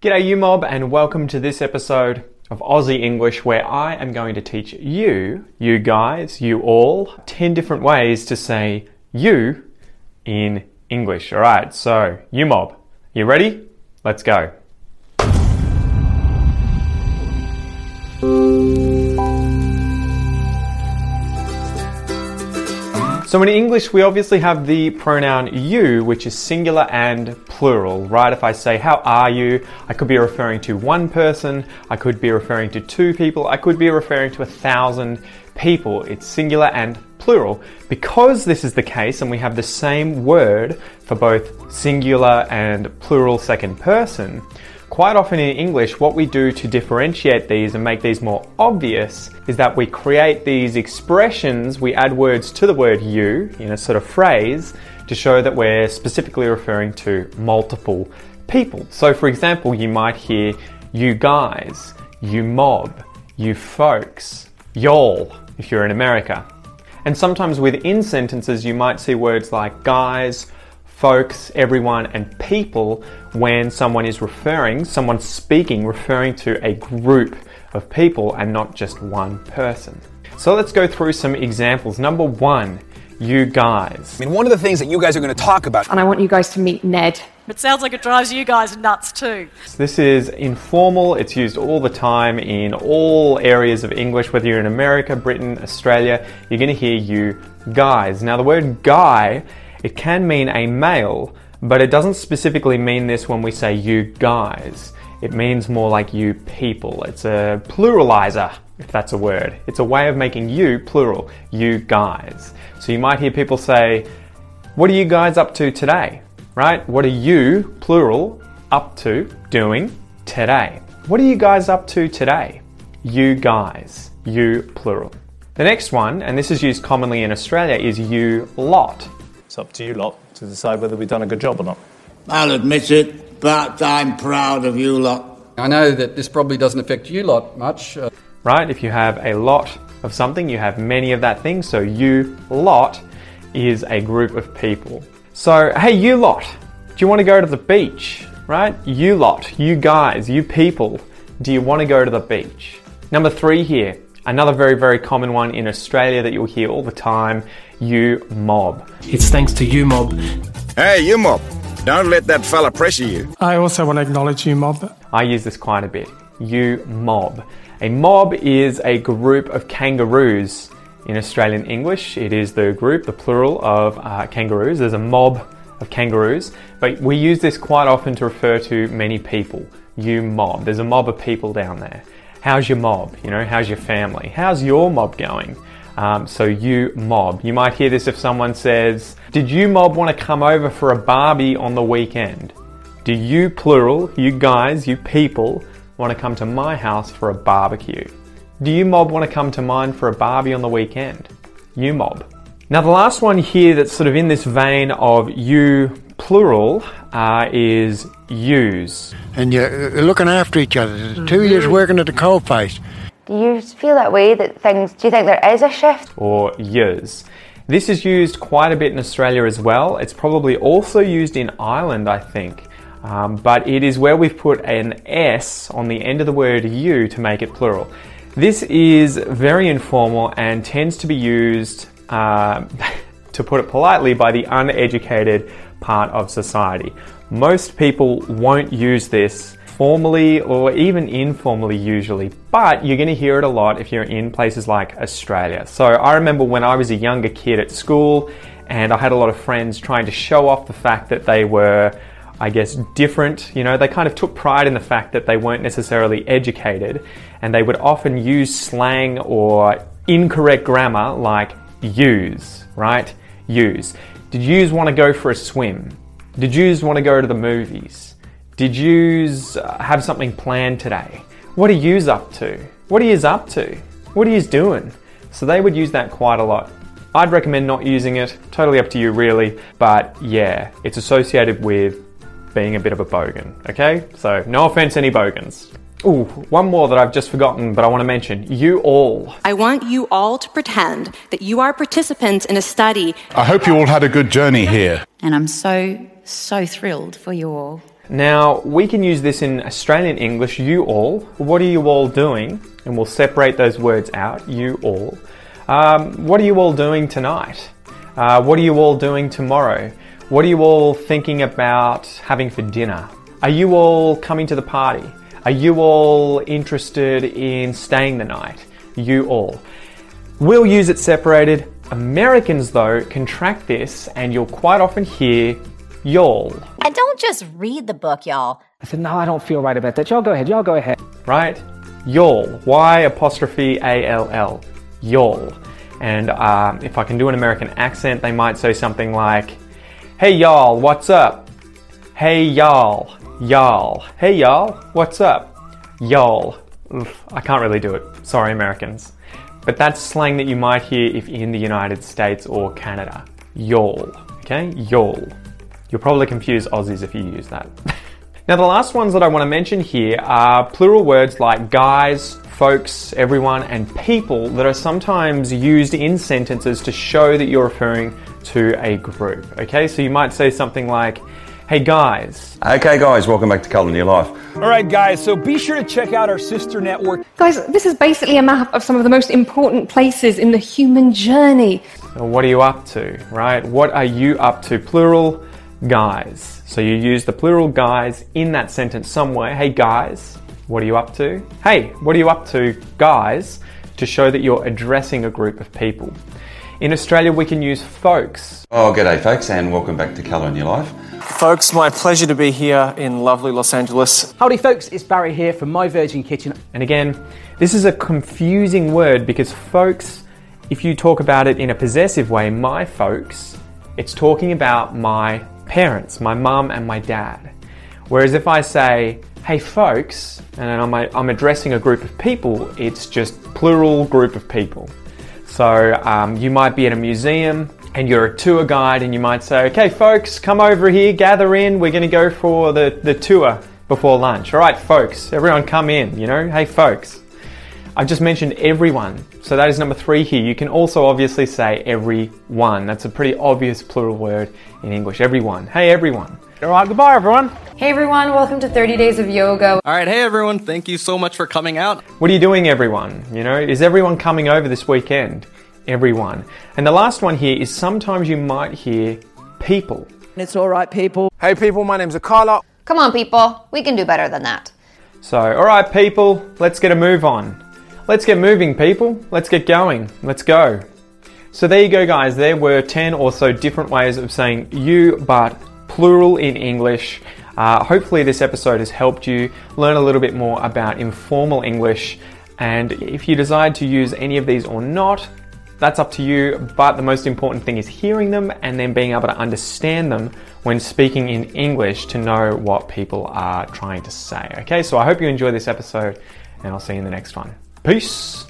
G'day, you mob, and welcome to this episode of Aussie English where I am going to teach you, you guys, you all, 10 different ways to say you in English. Alright, so, you mob, you ready? Let's go. So in English, we obviously have the pronoun you, which is singular and plural, right? If I say, how are you? I could be referring to one person, I could be referring to two people, I could be referring to a thousand people. It's singular and plural. Because this is the case and we have the same word for both singular and plural second person, Quite often in English, what we do to differentiate these and make these more obvious is that we create these expressions, we add words to the word you in a sort of phrase to show that we're specifically referring to multiple people. So, for example, you might hear you guys, you mob, you folks, y'all if you're in America. And sometimes within sentences, you might see words like guys, folks, everyone, and people when someone is referring, someone speaking, referring to a group of people and not just one person. So let's go through some examples. Number one, you guys. I mean, one of the things that you guys are going to talk about. And I want you guys to meet Ned. It sounds like it drives you guys nuts too. This is informal, it's used all the time in all areas of English, whether you're in America, Britain, Australia, you're going to hear you guys. Now, the word guy it can mean a male, but it doesn't specifically mean this when we say you guys. It means more like you people. It's a pluralizer, if that's a word. It's a way of making you plural, you guys. So you might hear people say, What are you guys up to today? Right? What are you, plural, up to, doing today? What are you guys up to today? You guys, you plural. The next one, and this is used commonly in Australia, is you lot. It's up to you lot to decide whether we've done a good job or not. I'll admit it, but I'm proud of you lot. I know that this probably doesn't affect you lot much. Uh, right? If you have a lot of something, you have many of that thing. So you lot is a group of people. So, hey, you lot, do you want to go to the beach? Right? You lot, you guys, you people, do you want to go to the beach? Number three here, Another very, very common one in Australia that you'll hear all the time you mob. It's thanks to you mob. Hey, you mob. Don't let that fella pressure you. I also want to acknowledge you mob. I use this quite a bit. You mob. A mob is a group of kangaroos in Australian English. It is the group, the plural of uh, kangaroos. There's a mob of kangaroos, but we use this quite often to refer to many people. You mob. There's a mob of people down there. How's your mob? You know, how's your family? How's your mob going? Um, so you mob. You might hear this if someone says, Did you mob want to come over for a Barbie on the weekend? Do you, plural, you guys, you people, want to come to my house for a barbecue? Do you mob want to come to mine for a Barbie on the weekend? You mob. Now, the last one here that's sort of in this vein of you plural uh, is use. And you're looking after each other. Mm-hmm. Two years working at the coal face. Do you feel that way that things, do you think there is a shift? Or years. This is used quite a bit in Australia as well. It's probably also used in Ireland, I think. Um, but it is where we've put an S on the end of the word you to make it plural. This is very informal and tends to be used, uh, to put it politely, by the uneducated part of society. Most people won't use this formally or even informally usually, but you're going to hear it a lot if you're in places like Australia. So I remember when I was a younger kid at school and I had a lot of friends trying to show off the fact that they were I guess, different. You know, they kind of took pride in the fact that they weren't necessarily educated and they would often use slang or incorrect grammar like use, right? Use. Did yous want to go for a swim? Did yous want to go to the movies? Did yous uh, have something planned today? What are yous up to? What are yous up to? What are yous doing? So they would use that quite a lot. I'd recommend not using it, totally up to you really, but yeah, it's associated with being a bit of a bogan, okay? So no offense any bogans. Ooh, one more that I've just forgotten, but I want to mention. You all. I want you all to pretend that you are participants in a study. I hope you all had a good journey here. And I'm so, so thrilled for you all. Now, we can use this in Australian English, you all. What are you all doing? And we'll separate those words out, you all. Um, what are you all doing tonight? Uh, what are you all doing tomorrow? What are you all thinking about having for dinner? Are you all coming to the party? Are you all interested in staying the night? You all. We'll use it separated. Americans, though, contract this, and you'll quite often hear y'all, And don't just read the book, y'all. I said, no, I don't feel right about that. Y'all go ahead. Y'all go ahead. right? Y'all. Y apostrophe A L L. Y'all. And um, if I can do an American accent, they might say something like, Hey y'all, what's up? Hey y'all, y'all. Hey y'all, what's up? Y'all. I can't really do it. Sorry, Americans. But that's slang that you might hear if in the United States or Canada. Y'all. Okay? Y'all. You'll probably confuse Aussies if you use that. now, the last ones that I want to mention here are plural words like guys, folks, everyone, and people that are sometimes used in sentences to show that you're referring to a group. Okay, so you might say something like, Hey guys, Okay, guys, welcome back to Colour in Your Life. All right, guys, so be sure to check out our sister network. Guys, this is basically a map of some of the most important places in the human journey. So what are you up to, right? What are you up to? Plural guys. So you use the plural guys in that sentence somewhere. Hey guys, what are you up to? Hey, what are you up to, guys? To show that you're addressing a group of people. In Australia, we can use folks. Oh, g'day, folks, and welcome back to Colour in Your Life. Folks, my pleasure to be here in lovely Los Angeles. Howdy, folks. It's Barry here from My Virgin Kitchen. And again, this is a confusing word because folks, if you talk about it in a possessive way, my folks, it's talking about my parents, my mum and my dad. Whereas if I say, hey folks, and I'm, I'm addressing a group of people, it's just plural group of people. So um, you might be at a museum and you're a tour guide and you might say, okay, folks, come over here, gather in, we're going to go for the, the tour before lunch. All right, folks, everyone come in, you know, hey, folks. I've just mentioned everyone, so that is number three here. You can also obviously say everyone. That's a pretty obvious plural word in English. Everyone. Hey, everyone. All right, goodbye, everyone. Hey everyone, welcome to 30 Days of Yoga. All right, hey everyone, thank you so much for coming out. What are you doing, everyone? You know, is everyone coming over this weekend? Everyone. And the last one here is sometimes you might hear people. It's all right, people. Hey, people, my name's Akala. Come on, people, we can do better than that. So, all right, people, let's get a move on. Let's get moving, people. Let's get going. Let's go. So, there you go, guys. There were 10 or so different ways of saying you, but plural in English. Uh, hopefully, this episode has helped you learn a little bit more about informal English. And if you decide to use any of these or not, that's up to you. But the most important thing is hearing them and then being able to understand them when speaking in English to know what people are trying to say. Okay, so I hope you enjoy this episode and I'll see you in the next one. Peace.